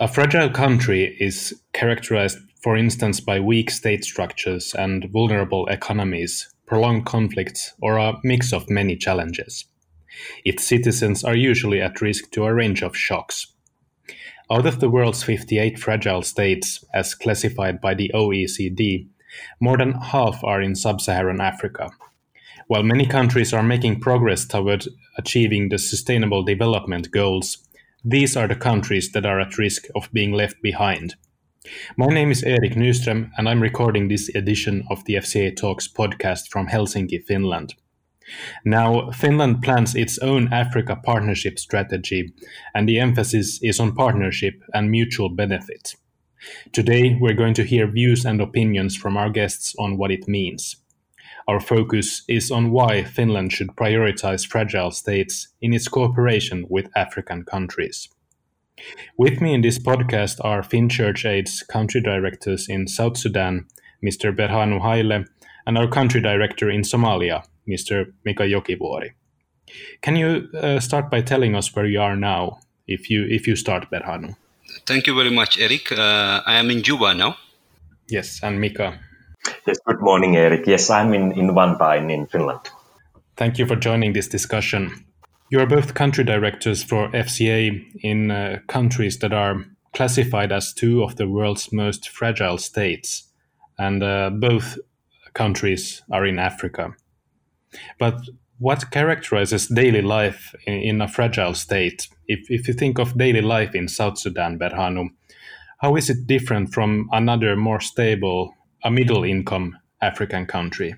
A fragile country is characterized, for instance, by weak state structures and vulnerable economies, prolonged conflicts, or a mix of many challenges. Its citizens are usually at risk to a range of shocks. Out of the world's 58 fragile states, as classified by the OECD, more than half are in sub Saharan Africa. While many countries are making progress toward achieving the Sustainable Development Goals, these are the countries that are at risk of being left behind. My name is Erik Nyström, and I'm recording this edition of the FCA Talks podcast from Helsinki, Finland. Now, Finland plans its own Africa partnership strategy, and the emphasis is on partnership and mutual benefit. Today, we're going to hear views and opinions from our guests on what it means. Our focus is on why Finland should prioritize fragile states in its cooperation with African countries. With me in this podcast are Church Aid's country directors in South Sudan, Mr. Berhanu Haile, and our country director in Somalia, Mr. Mika Jokivuori. Can you uh, start by telling us where you are now, if you if you start, Berhanu? Thank you very much, Erik. Uh, I am in Juba now. Yes, and Mika. Yes, good morning, Erik. Yes, I'm in, in Vantaa in, in Finland. Thank you for joining this discussion. You are both country directors for FCA in uh, countries that are classified as two of the world's most fragile states, and uh, both countries are in Africa. But what characterizes daily life in, in, a fragile state? If, if you think of daily life in South Sudan, Berhanu, how is it different from another more stable a middle income African country?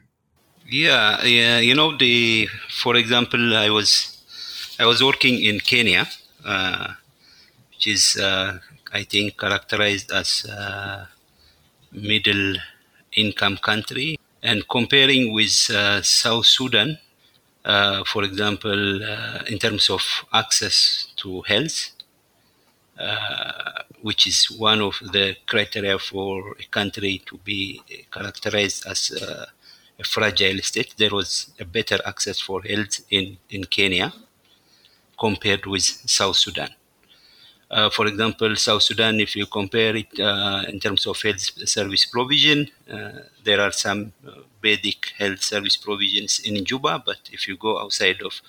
Yeah, yeah. You know, the for example, I was I was working in Kenya, uh, which is uh, I think characterized as a middle income country, and comparing with uh, South Sudan, uh, for example, uh, in terms of access to health. Uh, which is one of the criteria for a country to be characterized as a, a fragile state. There was a better access for health in, in Kenya compared with South Sudan. Uh, for example, South Sudan, if you compare it uh, in terms of health service provision, uh, there are some uh, basic health service provisions in Juba, but if you go outside of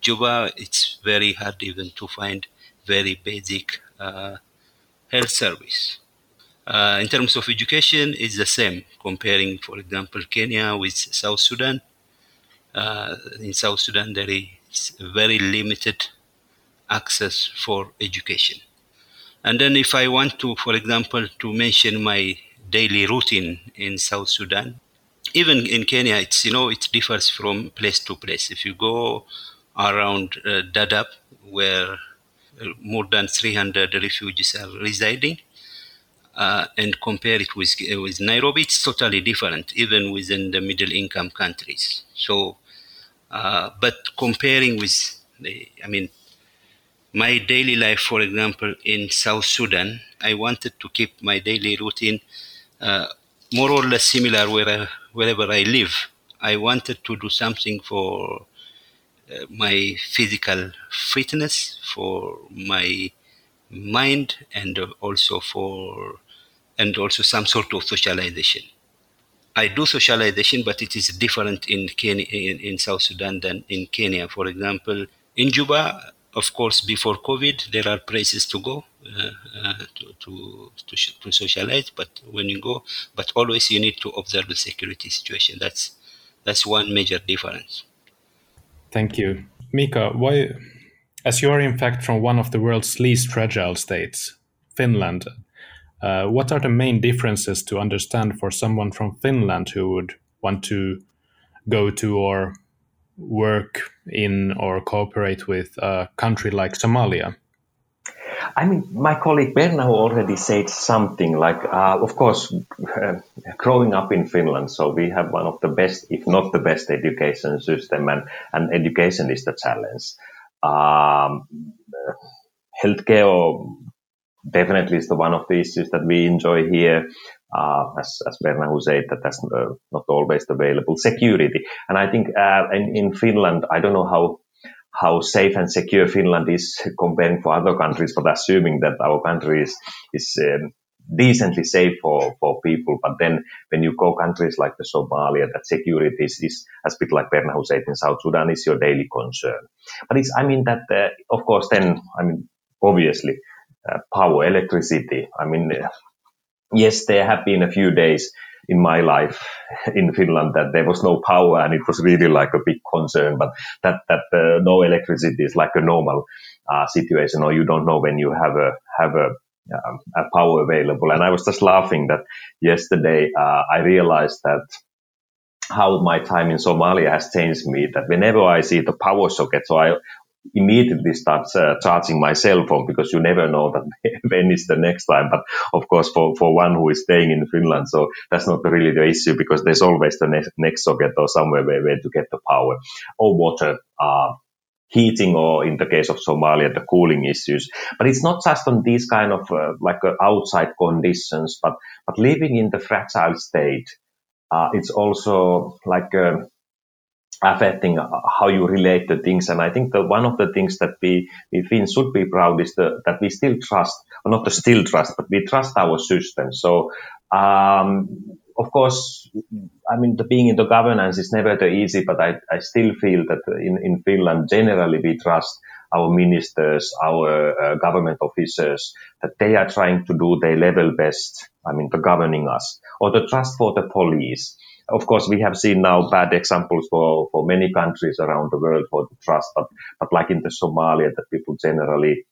Juba, it's very hard even to find very basic uh, health service. Uh, in terms of education, it's the same. Comparing, for example, Kenya with South Sudan. Uh, in South Sudan, there is very limited access for education. And then, if I want to, for example, to mention my daily routine in South Sudan, even in Kenya, it's you know it differs from place to place. If you go around uh, Dadaab, where more than 300 refugees are residing. Uh, and compare it with uh, with Nairobi, it's totally different, even within the middle income countries. So, uh, but comparing with the, I mean, my daily life, for example, in South Sudan, I wanted to keep my daily routine uh, more or less similar where, wherever I live. I wanted to do something for my physical fitness, for my mind, and also for and also some sort of socialization. I do socialization, but it is different in Kenya, in, in South Sudan than in Kenya. For example, in Juba, of course, before COVID, there are places to go uh, uh, to, to, to, to socialize. But when you go, but always you need to observe the security situation. That's that's one major difference. Thank you. Mika, why, as you are in fact from one of the world's least fragile states, Finland, uh, what are the main differences to understand for someone from Finland who would want to go to or work in or cooperate with a country like Somalia? I mean, my colleague Berna already said something like, uh, of course, uh, growing up in Finland, so we have one of the best, if not the best, education system, and, and education is the challenge. Um, healthcare definitely is the one of the issues that we enjoy here. Uh, as, as Berna said that that's uh, not always available. Security, and I think uh, in, in Finland, I don't know how how safe and secure Finland is comparing for other countries, but assuming that our country is, is um, decently safe for, for people. But then when you go countries like the Somalia, that security is, is as bit like Berhanu said in South Sudan, is your daily concern. But it's, I mean, that, uh, of course, then, I mean, obviously, uh, power, electricity. I mean, uh, yes, there have been a few days in my life in Finland that there was no power and it was really like a big concern, but that, that uh, no electricity is like a normal uh, situation or you don't know when you have a, have a, um, a power available. And I was just laughing that yesterday uh, I realized that how my time in Somalia has changed me that whenever I see the power socket, so I immediately start uh, charging my cell phone because you never know that when is the next time. But of course, for, for one who is staying in Finland, so that's not really the issue because there's always the next, next socket or somewhere where, where to get the power or water. Uh, heating or in the case of Somalia, the cooling issues. But it's not just on these kind of uh, like uh, outside conditions, but, but living in the fragile state, uh, it's also like uh, affecting how you relate to things. And I think that one of the things that we, we Finns should be proud is the, that we still trust, or not still trust, but we trust our system. So, um, of course, I mean, the being in the governance is never the easy, but I, I still feel that in, in Finland, generally we trust our ministers, our uh, government officers, that they are trying to do their level best. I mean, the governing us or the trust for the police of course, we have seen now bad examples for, for many countries around the world for the trust, but, but like in the Somalia, that people generally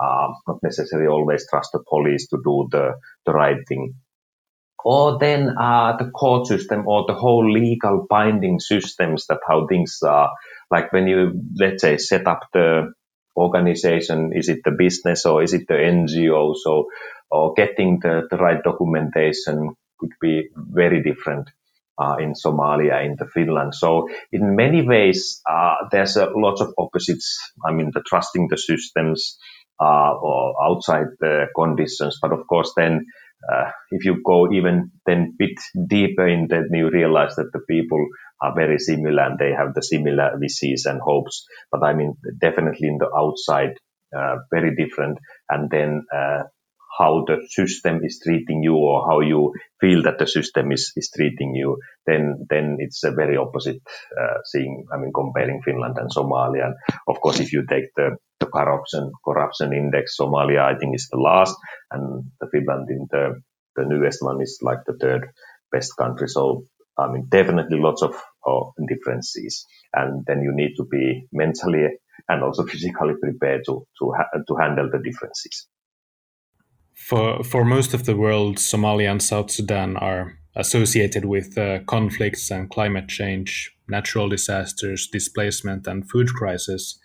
uh, not necessarily always trust the police to do the, the right thing. Or then uh, the court system or the whole legal binding systems that how things are. Like when you, let's say, set up the organization, is it the business or is it the NGO? So, or getting the, the right documentation could be very different uh, in Somalia, in the Finland. So in many ways, uh, there's a lot of opposites. I mean, the trusting the systems uh, or outside the conditions. But of course, then uh, if you go even then bit deeper in that, you realize that the people are very similar and they have the similar wishes and hopes. But I mean, definitely in the outside, uh, very different. And then uh, how the system is treating you or how you feel that the system is, is treating you, then then it's a very opposite uh. I mean, comparing Finland and Somalia. And of course, if you take the, the corruption corruption index, Somalia I think is the last, and the Finland in the the newest one is like the third best country. So I mean, definitely lots of uh, differences, and then you need to be mentally and also physically prepared to to ha- to handle the differences. For for most of the world, Somalia and South Sudan are associated with uh, conflicts and climate change, natural disasters, displacement, and food crisis.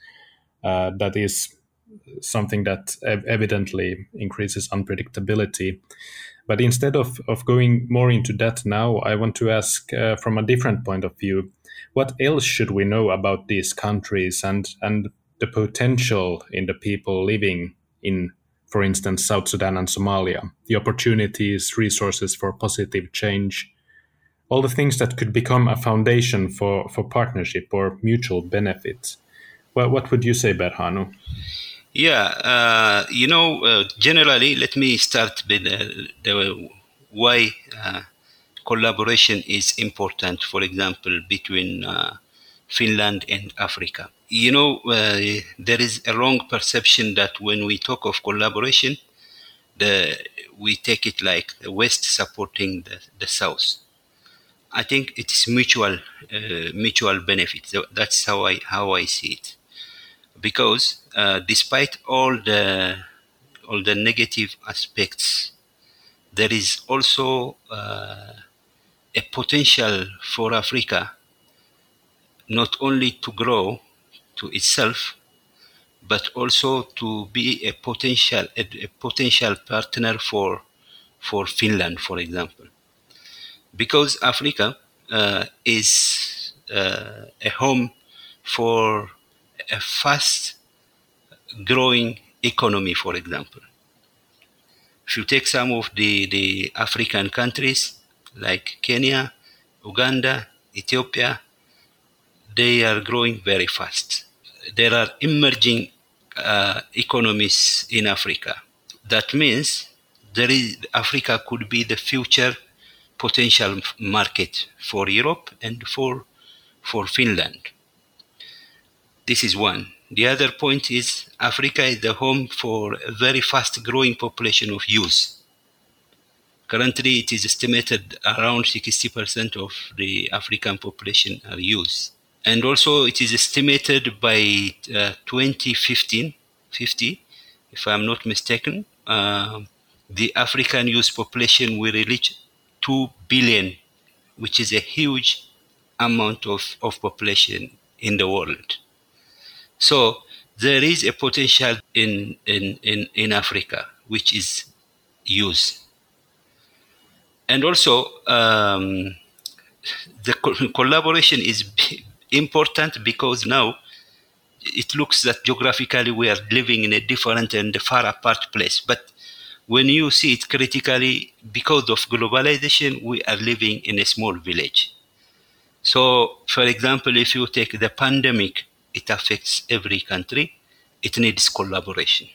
Uh, that is something that ev- evidently increases unpredictability. But instead of, of going more into that now, I want to ask uh, from a different point of view what else should we know about these countries and, and the potential in the people living in for instance, South Sudan and Somalia, the opportunities, resources for positive change, all the things that could become a foundation for, for partnership or mutual benefit. Well, what would you say, Berhanu? Yeah, uh, you know, uh, generally, let me start with the why uh, collaboration is important, for example, between uh, Finland and Africa you know, uh, there is a wrong perception that when we talk of collaboration, the we take it like the West supporting the, the South. I think it is mutual uh, mutual benefit. That's how I how I see it. Because uh, despite all the all the negative aspects, there is also uh, a potential for Africa not only to grow to itself, but also to be a potential a, a potential partner for for Finland, for example, because Africa uh, is uh, a home for a fast growing economy, for example. If you take some of the, the African countries like Kenya, Uganda, Ethiopia, they are growing very fast there are emerging uh, economies in Africa. That means there is Africa could be the future potential market for Europe and for for Finland. This is one. The other point is Africa is the home for a very fast growing population of youth. Currently, it is estimated around 60% of the African population are youth. And also, it is estimated by uh, 2015, 50, if I'm not mistaken, uh, the African youth population will reach 2 billion, which is a huge amount of, of population in the world. So there is a potential in, in, in, in Africa, which is youth. And also, um, the co- collaboration is important because now it looks that geographically we are living in a different and far apart place. But when you see it critically, because of globalization, we are living in a small village. So, for example, if you take the pandemic, it affects every country. It needs collaboration.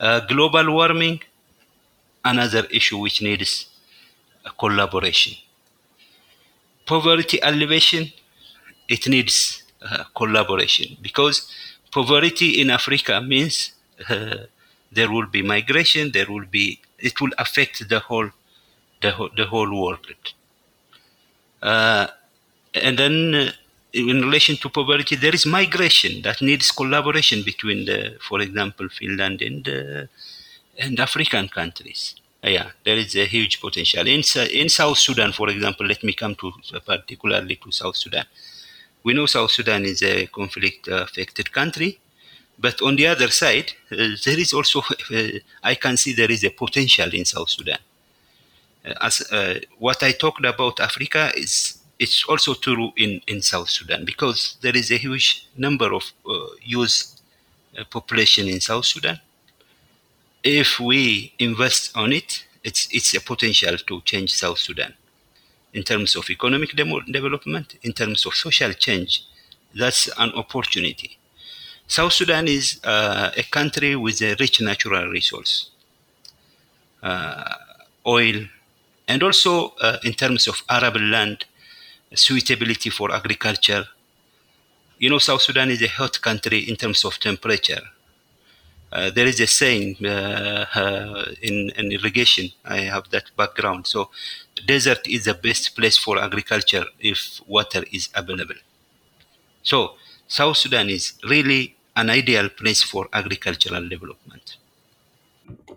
Uh, global warming, another issue which needs collaboration. Poverty alleviation, it needs uh, collaboration because poverty in Africa means uh, there will be migration, there will be it will affect the whole the whole, the whole world. Uh, and then uh, in relation to poverty, there is migration that needs collaboration between the, for example, Finland and uh, and African countries. yeah, there is a huge potential in in South Sudan, for example. Let me come to particularly to South Sudan. We know South Sudan is a conflict-affected country, but on the other side, uh, there is also uh, I can see there is a potential in South Sudan. Uh, as uh, what I talked about Africa is it's also true in, in South Sudan because there is a huge number of uh, youth uh, population in South Sudan. If we invest on it, it's it's a potential to change South Sudan in terms of economic demo- development, in terms of social change. That's an opportunity. South Sudan is uh, a country with a rich natural resource, uh, oil, and also uh, in terms of arable land, suitability for agriculture. You know, South Sudan is a hot country in terms of temperature. Uh, there is a saying uh, uh, in, in, irrigation. I have that background. So, desert is the best place for agriculture if water is available. So, South Sudan is really an ideal place for agricultural development.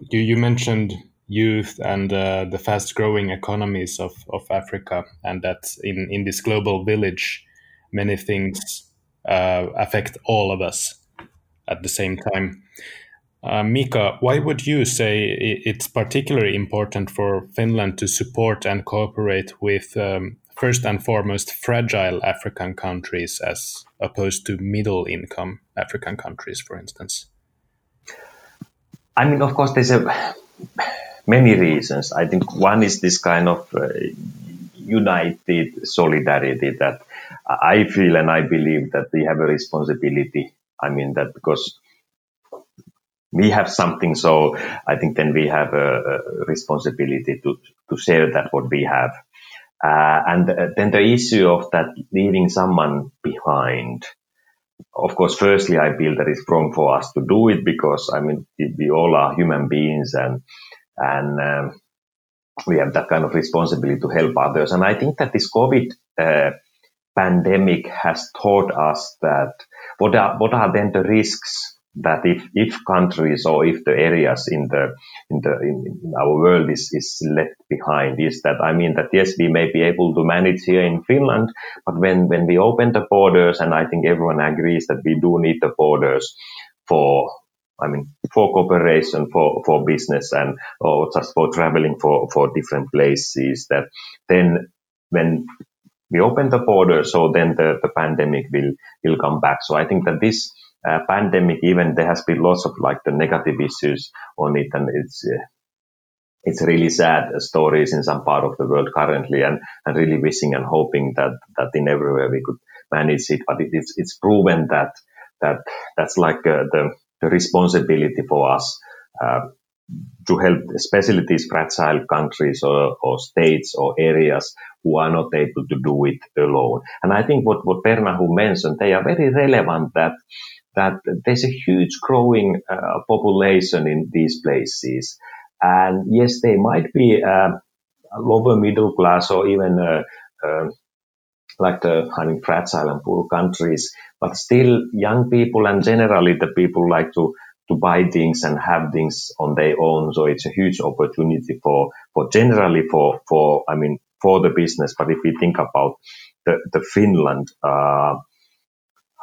You, you mentioned youth and uh, the fast growing economies of, of Africa, and that in, in this global village, many things uh, affect all of us at the same time. Uh, Mika, why would you say it's particularly important for Finland to support and cooperate with, um, first and foremost, fragile African countries as opposed to middle income African countries, for instance? I mean, of course, there's a many reasons. I think one is this kind of uh, united solidarity that I feel and I believe that we have a responsibility. I mean that because we have something, so I think then we have a, a responsibility to to share that what we have. Uh, and uh, then the issue of that leaving someone behind. Of course, firstly, I feel that it's wrong for us to do it because I mean we all are human beings and and um, we have that kind of responsibility to help others. And I think that this COVID uh, pandemic has taught us that what are what are then the risks that if if countries or if the areas in the in the in, our world is is left behind is that I mean that yes we may be able to manage here in Finland but when when we open the borders and I think everyone agrees that we do need the borders for I mean, for cooperation, for, for business and, or just for traveling for, for different places that then when we open the border, so then the, the pandemic will, will come back. So I think that this uh, pandemic, even there has been lots of like the negative issues on it and it's, uh, it's really sad stories in some part of the world currently and, and really wishing and hoping that, that in everywhere we could manage it. But it, it's it's proven that that that's like uh, the the responsibility for us. Uh, to help especially these fragile countries or, or, states or areas who are not able to do it alone. And I think what, what Berhanu mentioned, they are very relevant that that there's a huge growing uh, population in these places. And yes, they might be uh, lower middle class or even uh, uh, like the I mean fragile and poor countries, but still young people and generally the people like to to buy things and have things on their own. So it's a huge opportunity for for generally for for I mean for the business. But if we think about the the Finland.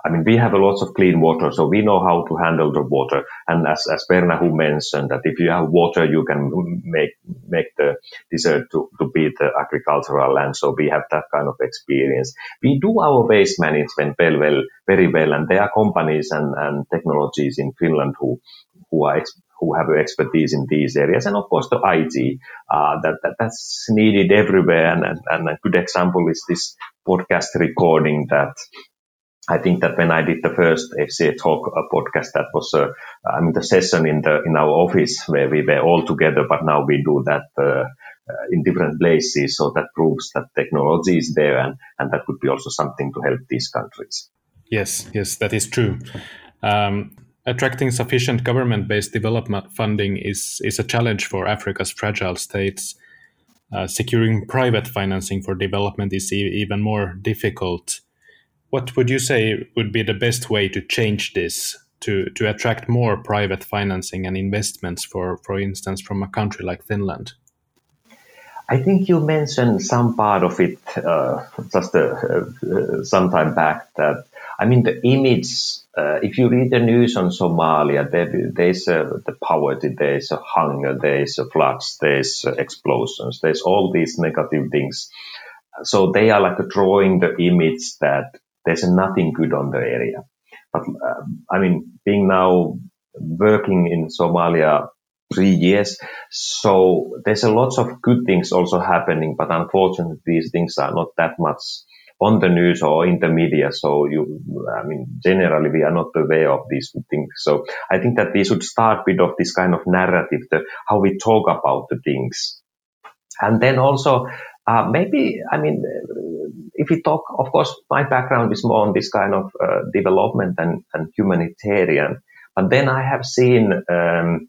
I mean, we have a lot of clean water, so we know how to handle the water. And as, as Berhanu mentioned that if you have water, you can make, make the desert to, to be the agricultural land. So we have that kind of experience. We do our waste management well, well, very well. And there are companies and, and technologies in Finland who, who are, who have expertise in these areas. And of course, the IT, uh, that, that, that's needed everywhere. And, and, and a good example is this podcast recording that I think that when I did the first FCA Talk podcast, that was uh, I mean the session in the in our office where we were all together, but now we do that uh, uh, in different places. So that proves that technology is there, and and that could be also something to help these countries. Yes, yes, that is true. Um, attracting sufficient government-based development funding is is a challenge for Africa's fragile states. Uh, securing private financing for development is e- even more difficult what would you say would be the best way to change this to, to attract more private financing and investments for, for instance, from a country like Finland? I think you mentioned some part of it uh, just uh, uh, some time back that I mean the image. Uh, if you read the news on Somalia, there, there's the poverty, there's a hunger, there's a floods, there's explosions, there's all these negative things. So they are like drawing the image that there's nothing good on the area. But uh, I mean, being now working in Somalia three years, so there's a lot of good things also happening. But unfortunately, these things are not that much on the news or in the media. So you, I mean, generally we are not aware of these things. So I think that we should start with of this kind of narrative, the, how we talk about the things. And then also, uh, maybe, I mean, if we talk, of course, my background is more on this kind of uh, development and, and, humanitarian. But then I have seen, um,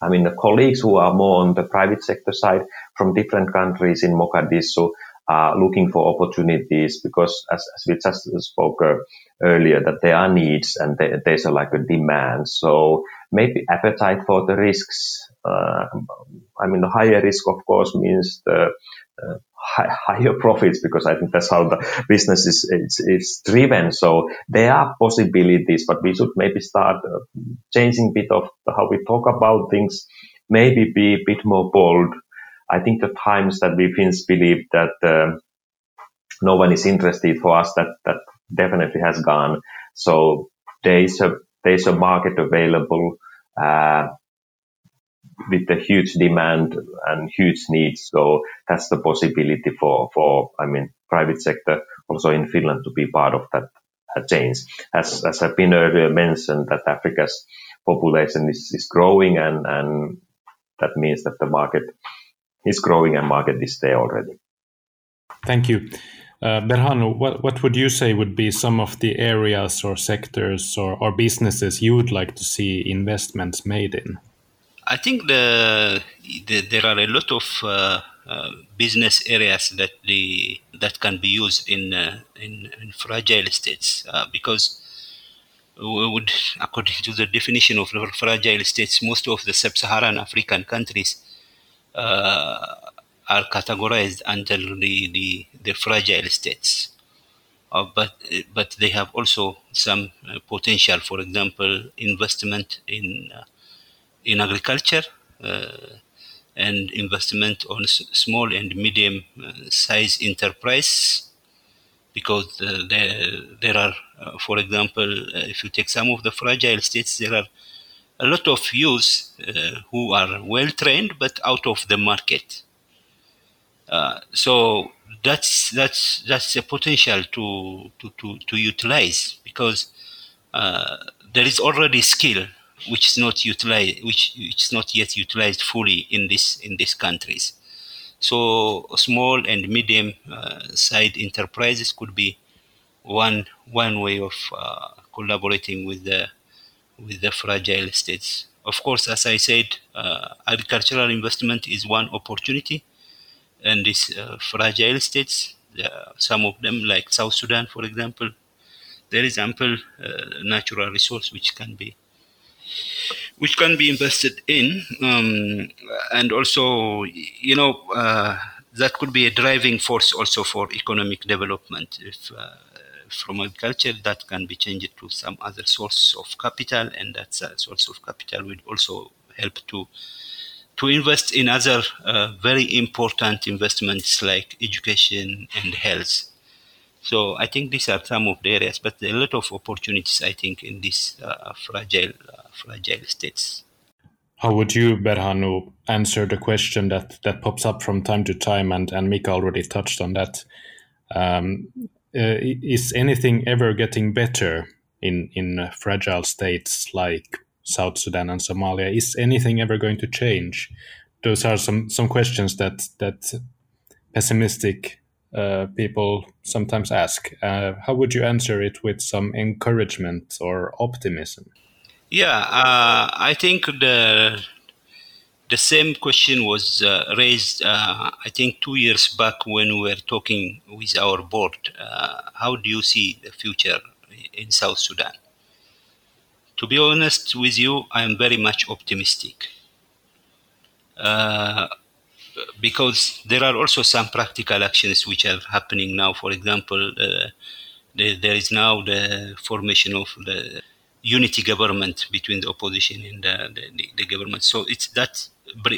I mean, the colleagues who are more on the private sector side from different countries in Mogadishu are looking for opportunities because, as, as we just spoke uh, earlier, that there are needs and there, there's a, like a demand. So maybe appetite for the risks. Uh, I mean, the higher risk, of course, means the uh, higher profits because I think that's how the business is, is, is, driven. So there are possibilities, but we should maybe start uh, changing a bit of how we talk about things, maybe be a bit more bold. I think the times that we Finns believe that uh, no one is interested for us, that, that definitely has gone. So there is a, there is a market available. Uh, with the huge demand and huge needs. So that's the possibility for, for, I mean, private sector also in Finland to be part of that change. As, as I've been earlier mentioned that Africa's population is, is growing and, and that means that the market is growing and market is there already. Thank you. Uh, Berhanu, what, what would you say would be some of the areas or sectors or, or businesses you would like to see investments made in? I think the, the there are a lot of uh, uh, business areas that the that can be used in uh, in, in, fragile states uh, because we would, according to the definition of fragile states, most of the sub-Saharan African countries uh, are categorized under the, the, the fragile states. Uh, but but they have also some potential, for example, investment in in agriculture uh, and investment on small and medium uh, size enterprise because uh, there, there are, for example, if you take some of the fragile states, there are a lot of youth uh, who are well trained but out of the market. Uh, so that's that's that's a potential to to to, to utilize because uh, there is already skill which is not utilized which, which is not yet utilized fully in this in these countries. So small and medium uh, side enterprises could be one one way of uh, collaborating with the with the fragile states. Of course as i said uh, agricultural investment is one opportunity and these uh, fragile states, some of them like South Sudan, for example, there is ample uh, natural resource which can be which can be invested in, um, and also you know uh, that could be a driving force also for economic development. If uh, from agriculture that can be changed to some other source of capital, and that source of capital will also help to to invest in other uh, very important investments like education and health. So I think these are some of the areas, but a lot of opportunities, I think, in these uh, fragile, uh, fragile states. How would you, Berhanu, answer the question that, that pops up from time to time, and, and Mika already touched on that? Um, uh, is anything ever getting better in, in fragile states like South Sudan and Somalia. Is anything ever going to change? Those are some some questions that that pessimistic uh, people sometimes ask. Uh, how would you answer it with some encouragement or optimism? Yeah, uh, I think the the same question was uh, raised. Uh, I think two years back when we were talking with our board. How do you see the future in South Sudan? to be honest with you, I am very much optimistic. Because there are also some practical actions which are happening now. For example, uh, the, there is now the formation of the unity government between the opposition and the, the, the government. So it's that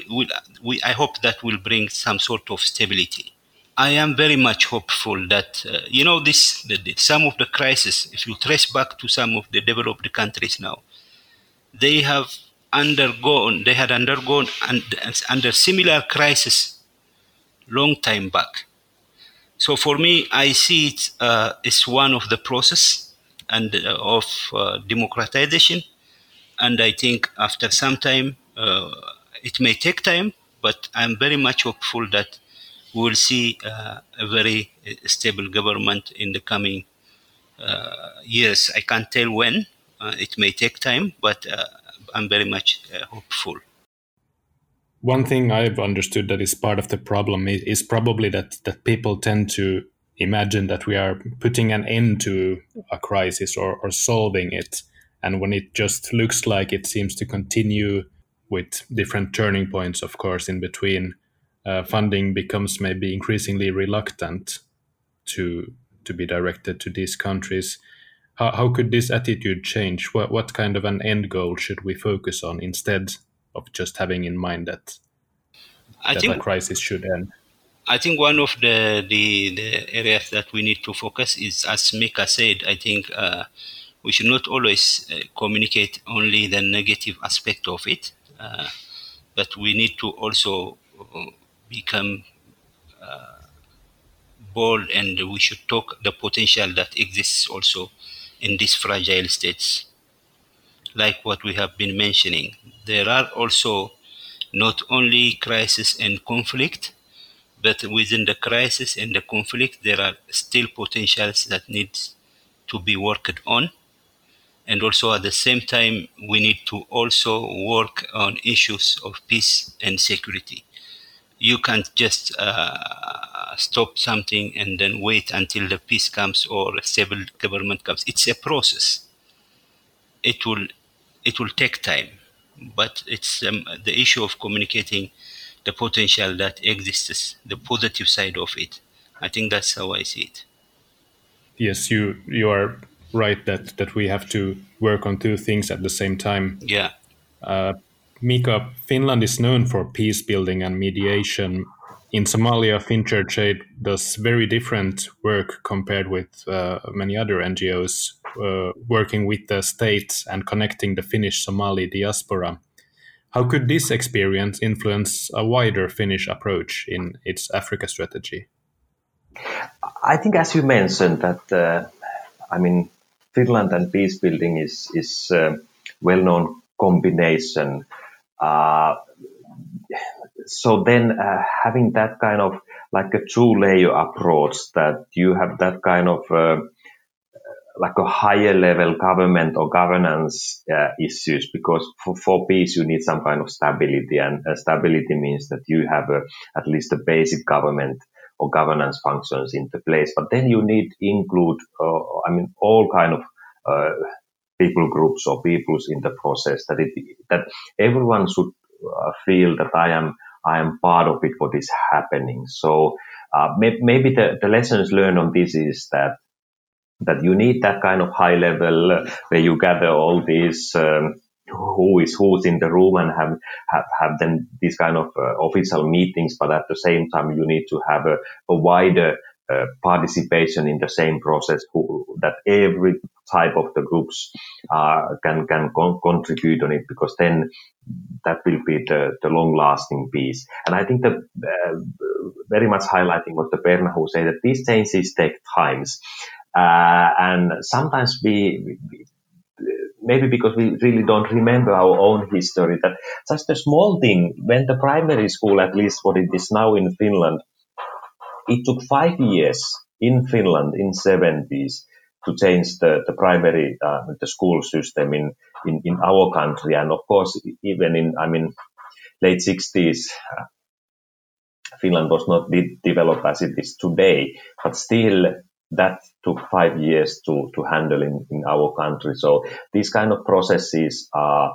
will, we, I hope that will bring some sort of stability. I am very much hopeful that uh, you know this the, the, some of the crisis. If you trace back to some of the developed countries now, they have undergone they had undergone under similar crisis long time back. So for me, I see it uh, as one of the process and uh, of uh, democratization, and I think after some time uh, it may take time, but I'm very much hopeful that we will see uh, a very uh, stable government in the coming years. I can't tell when. it may take time, but I'm very much hopeful. One thing I've understood that is part of the problem is, is probably that, that people tend to imagine that we are putting an end to a crisis or, or solving it. And when it just looks like it seems to continue with different turning points, of course, in between, uh, funding becomes maybe increasingly reluctant to to be directed to these countries. How, how could this attitude change? What, what kind of an end goal should we focus on instead of just having in mind that, I that think, a crisis should end? I think one of the, the, the, areas that we need to focus is, as Mika said, I think uh, we should not always uh, communicate only the negative aspect of it, uh, but we need to also uh, become uh, bold and we should talk the potential that exists also in these fragile states. Like what we have been mentioning there are also not only crisis and conflict but within the crisis and the conflict there are still potentials that needs to be worked on. And also at the same time we need to also work on issues of peace and security. You can't just uh, stop something and then wait until the peace comes or a stable government comes. It's a process. It will it will take time, but it's um, the issue of communicating the potential that exists, the positive side of it. I think that's how I see it. Yes, you you are right that that we have to work on two things at the same time. Yeah. Uh, Mika, Finland is known for peace building and mediation. In Somalia, Finn Church does very different work compared with uh, many other NGOs uh, working with the state and connecting the Finnish Somali diaspora. How could this experience influence a wider Finnish approach in its Africa strategy? I think, as you mentioned, that uh, I mean, Finland and peace building is is uh, well-known combination. Uh, so then, uh, having that kind of like a two-layer approach, that you have that kind of uh, like a higher level government or governance uh, issues because for, for peace you need some kind of stability and uh, stability means that you have a, at least a basic government or governance functions into place. But then you need include uh, i mean all kind of uh, people groups or peoples in the process that it that everyone should uh, feel that i am i am part of it what is happening. So uh, may, maybe the, the lessons learned on this is that that you need that kind of high level uh, where you gather all these um, who is who's in the room and have have, have then these kind of uh, official meetings but at the same time you need to have a, a wider uh, participation in the same process who, that every type of the groups uh, can can con- contribute on it because then that will be the, the long lasting peace and I think that uh, very much highlighting what the Berhanu say that these changes take times. Uh, and sometimes we, we, maybe because we really don't remember our own history, that just a small thing, when the primary school, at least what it is now in Finland, it took five years in Finland in 70s to change the, the primary, uh, the school system in, in, in our country. And of course, even in, I mean, late 60s, uh, Finland was not de- developed as it is today, but still that took five years to, to handle in, in our country. So these kind of processes are,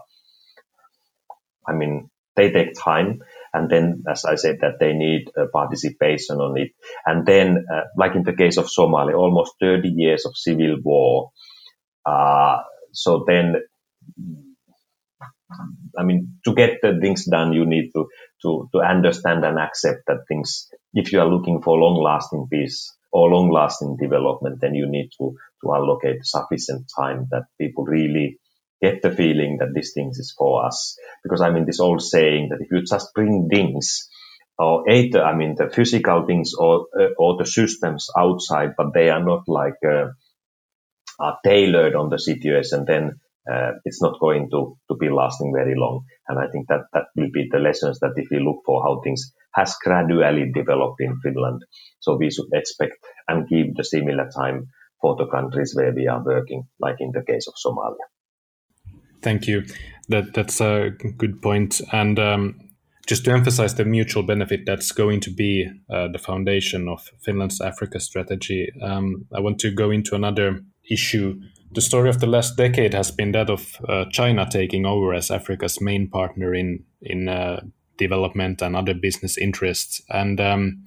I mean, they take time. And then, as I said, that they need uh, participation on it. And then, uh, like in the case of Somalia, almost 30 years of civil war. Uh, so then, I mean, to get the things done, you need to, to, to understand and accept that things, if you are looking for long lasting peace, or long lasting development, then you need to, to allocate sufficient time that people really get the feeling that this thing is for us. Because I mean, this old saying that if you just bring things, or either, I mean, the physical things or, uh, or the systems outside, but they are not like, uh, are tailored on the situation, then uh, it's not going to, to be lasting very long. And I think that that will be the lessons that if we look for how things has gradually developed in Finland. So we should expect and give the similar time for the countries where we are working, like in the case of Somalia. Thank you. That that's a good point. And um, just to emphasize the mutual benefit that's going to be uh, the foundation of Finland's Africa strategy, um, I want to go into another issue. The story of the last decade has been that of uh, China taking over as Africa's main partner in in uh, development and other business interests. And um,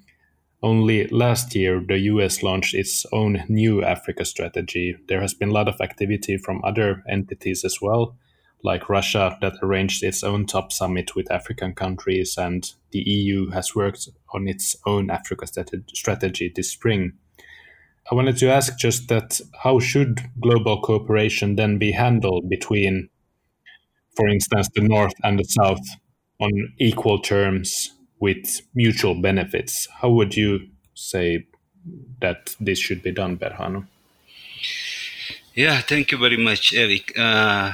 only last year, the US launched its own new Africa strategy. There has been a lot of activity from other entities as well, like Russia, that arranged its own top summit with African countries, and the EU has worked on its own Africa strategy this spring. I wanted to ask just that how should global cooperation then be handled between, for instance, the North and the South on equal terms with mutual benefits. How would you say that this should be done, Berhanu? Yeah, thank you very much, Erik. Uh,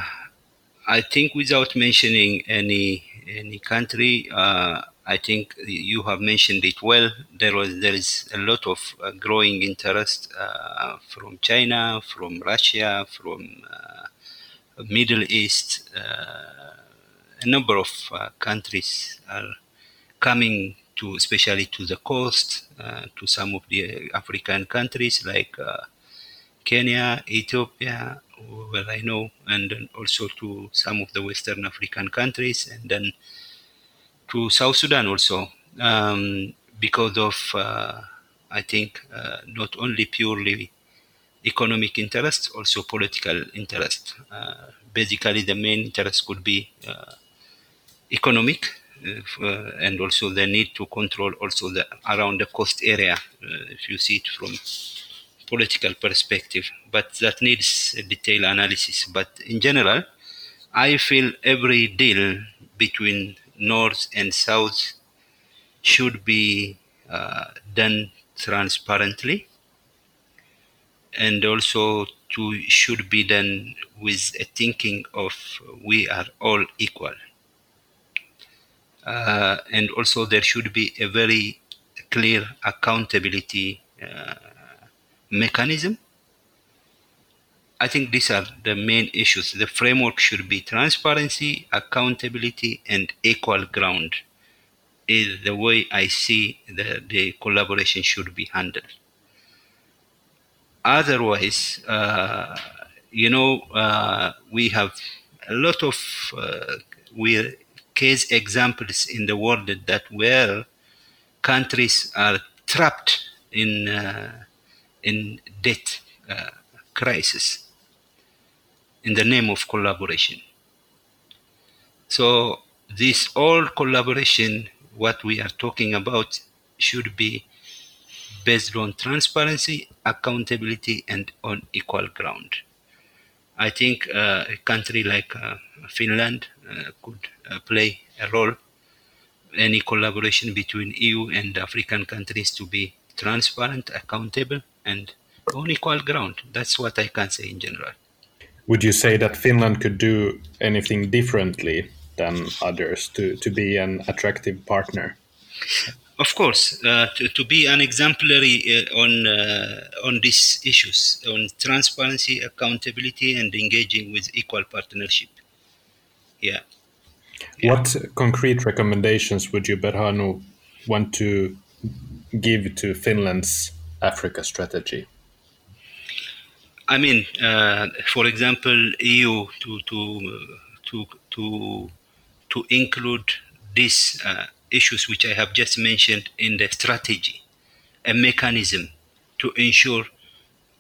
I think without mentioning any any country, uh, I think you have mentioned it well. There was there is a lot of uh, growing interest uh, from China, from Russia, from uh, Middle East uh, a number of uh, countries are coming to, especially to the coast, to some of the African countries like Kenya, Ethiopia, where I know, and also to some of the Western African countries, and then to South Sudan also, um, because of, uh, I think, uh, not only purely economic interest, also political interest. Uh, basically, the main interest could be economic uh, and also the need to control also the around the coast area uh, if you see it from political perspective but that needs a detailed analysis but in general i feel every deal between north and south should be uh, done transparently and also to should be done with a thinking of we are all equal. Uh, and also there should be a very clear accountability uh, mechanism. I think these are the main issues. The framework should be transparency, accountability, and equal ground. Is the way I see the, the collaboration should be handled. Otherwise, uh, you know, uh, we have a lot of uh, we case examples in the world that where countries are trapped in uh, in debt uh, crisis in the name of collaboration. So this all collaboration, what we are talking about, should be based on transparency, accountability, and on equal ground. I think uh, a country like uh, Finland uh, could uh, play a role. Any collaboration between EU and African countries to be transparent, accountable, and on equal ground. That's what I can say in general. Would you say that Finland could do anything differently than others to, to be an attractive partner? Of course, uh, to, to, be an exemplary uh, on uh, on these issues, on transparency, accountability, and engaging with equal partnership. Yeah. yeah. What concrete recommendations would you, Berhanu, want to give to Finland's Africa strategy? I mean, uh, for example, EU to to to to to include these uh, issues which I have just mentioned in the strategy, a mechanism to ensure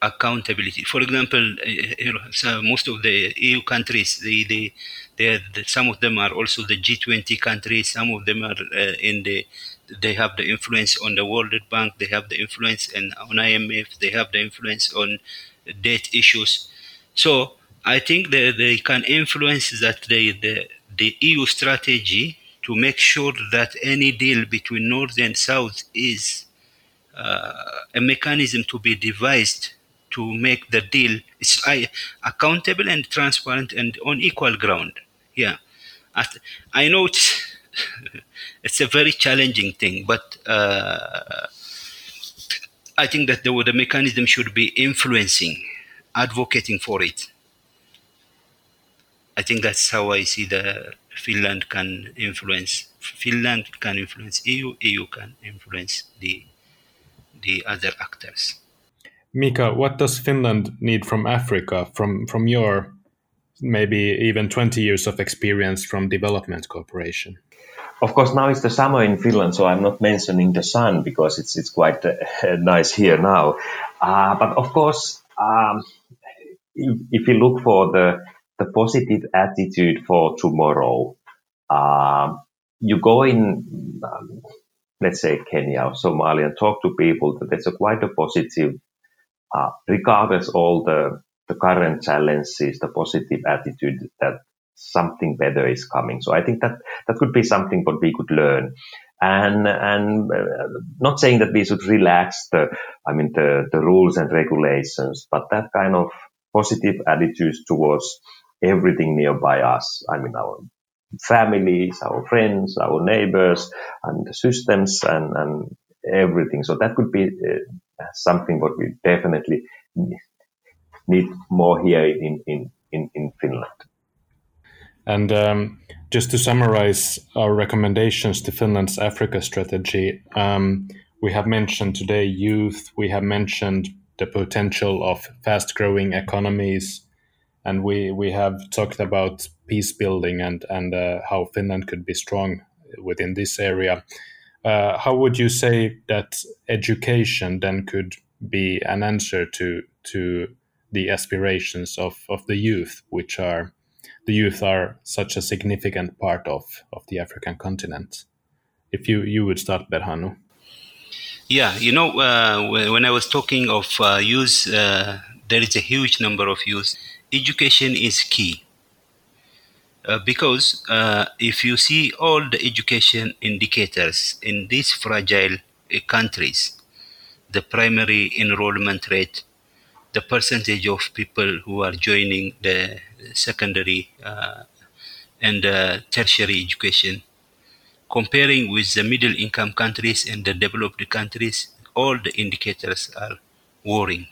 accountability. For example, uh, most of the EU countries, they, they, they, some of them are also the G20 countries. Some of them are uh, in the they have the influence on the World Bank, they have the influence in, on IMF, they have the influence on debt issues. So I think that they can influence that they, the, the EU strategy to make sure that any deal between North and South is uh, a mechanism to be devised to make the deal is accountable and transparent and on equal ground. Yeah, I know it's it's a very challenging thing, but uh, I think that the, the mechanism should be influencing, advocating for it. I think that's how I see the Finland can influence. Finland can influence EU. EU can influence the the other actors. Mika, what does Finland need from Africa, from from your maybe even 20 years of experience from development cooperation? Of course, now it's the summer in Finland, so I'm not mentioning the sun because it's it's quite uh, nice here now. Uh, but of course, um, if, if, you look for the the positive attitude for tomorrow, uh, you go in, um, let's say Kenya or Somalia, and talk to people. That there's a quite a positive, uh, regardless all the the current challenges, the positive attitude that something better is coming. So I think that that could be something what we could learn. And and uh, not saying that we should relax the I mean the the rules and regulations, but that kind of positive attitudes towards everything nearby us. I mean our families, our friends, our neighbors, and the systems and and everything. So that could be uh, something what we definitely need more here in in in, in Finland. And um, just to summarize our recommendations to Finland's Africa strategy, um, we have mentioned today youth, we have mentioned the potential of fast growing economies, and we, we have talked about peace building and, and uh, how Finland could be strong within this area. Uh, how would you say that education then could be an answer to, to the aspirations of, of the youth, which are the youth are such a significant part of, of the African continent. If you, you would start, Berhanu. Yeah, you know, uh, when I was talking of uh, youth, uh, there is a huge number of youth. Education is key. Uh, because uh, if you see all the education indicators in these fragile uh, countries, the primary enrollment rate, the percentage of people who are joining the secondary uh, and uh, tertiary education, comparing with the middle income countries and the developed countries, all the indicators are worrying.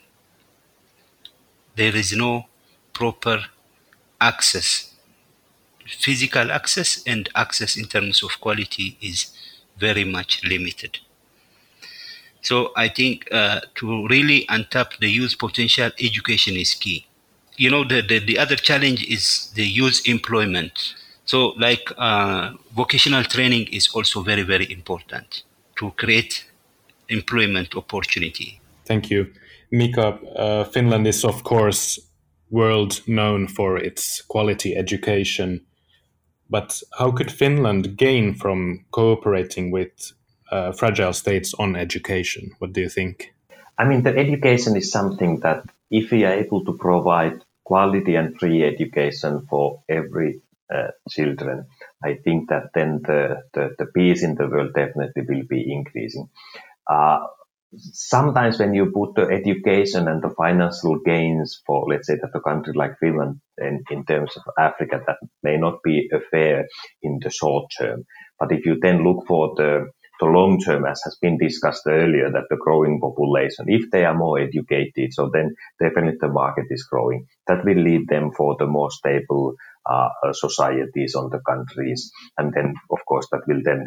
There is no proper access. Physical access and access in terms of quality is very much limited. So I think uh, to really untap the youth potential, education is key. You know, the, the, the other challenge is the youth employment. So like uh, vocational training is also very, very important to create employment opportunity. Thank you. Mika, uh, Finland is of course world known for its quality education. But how could Finland gain from cooperating with uh, fragile states on education? What do you think? I mean, the education is something that if we are able to provide quality and free education for every uh, children, I think that then the, the, the, peace in the world definitely will be increasing. Uh, sometimes when you put the education and the financial gains for, let's say, that a country like Finland in, in terms of Africa, that may not be a fair in the short term. But if you then look for the the long term, as has been discussed earlier, that the growing population, if they are more educated, so then definitely the market is growing. That will lead them for the more stable uh, societies on the countries, and then of course that will then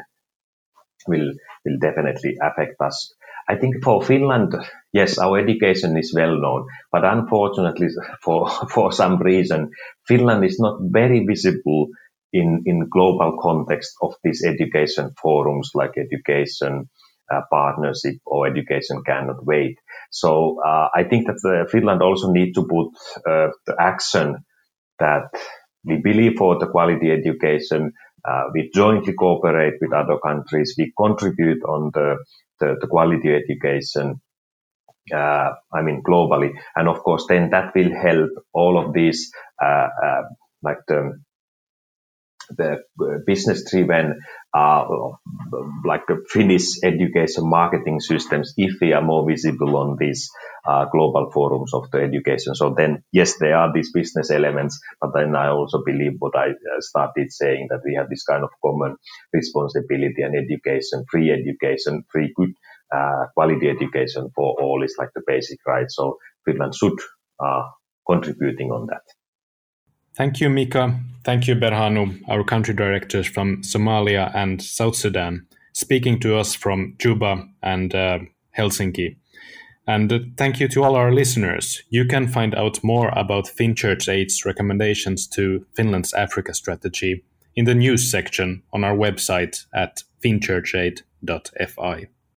will will definitely affect us. I think for Finland, yes, our education is well known, but unfortunately, for for some reason, Finland is not very visible in, in global context of these education forums like education uh, partnership or education cannot wait. So uh, I think that uh, Finland also need to put uh, the action that we believe for the quality education. Uh, we jointly cooperate with other countries. We contribute on the, the, the quality education. Uh, I mean, globally. And of course, then that will help all of these, like the the uh, business driven uh, like Finnish education marketing systems if they are more visible on these uh, global forums of the education. So then, yes, there are these business elements, but then I also believe what I uh, started saying that we have this kind of common responsibility and education, free education, free good uh, quality education for all is like the basic right. So Finland should uh, contributing on that. Thank you, Mika. Thank you, Berhanu, our country directors from Somalia and South Sudan, speaking to us from Juba and uh, Helsinki. And uh, thank you to all our listeners. You can find out more about Finn Church Aid's recommendations to Finland's Africa strategy in the news section on our website at finchurchaid.fi.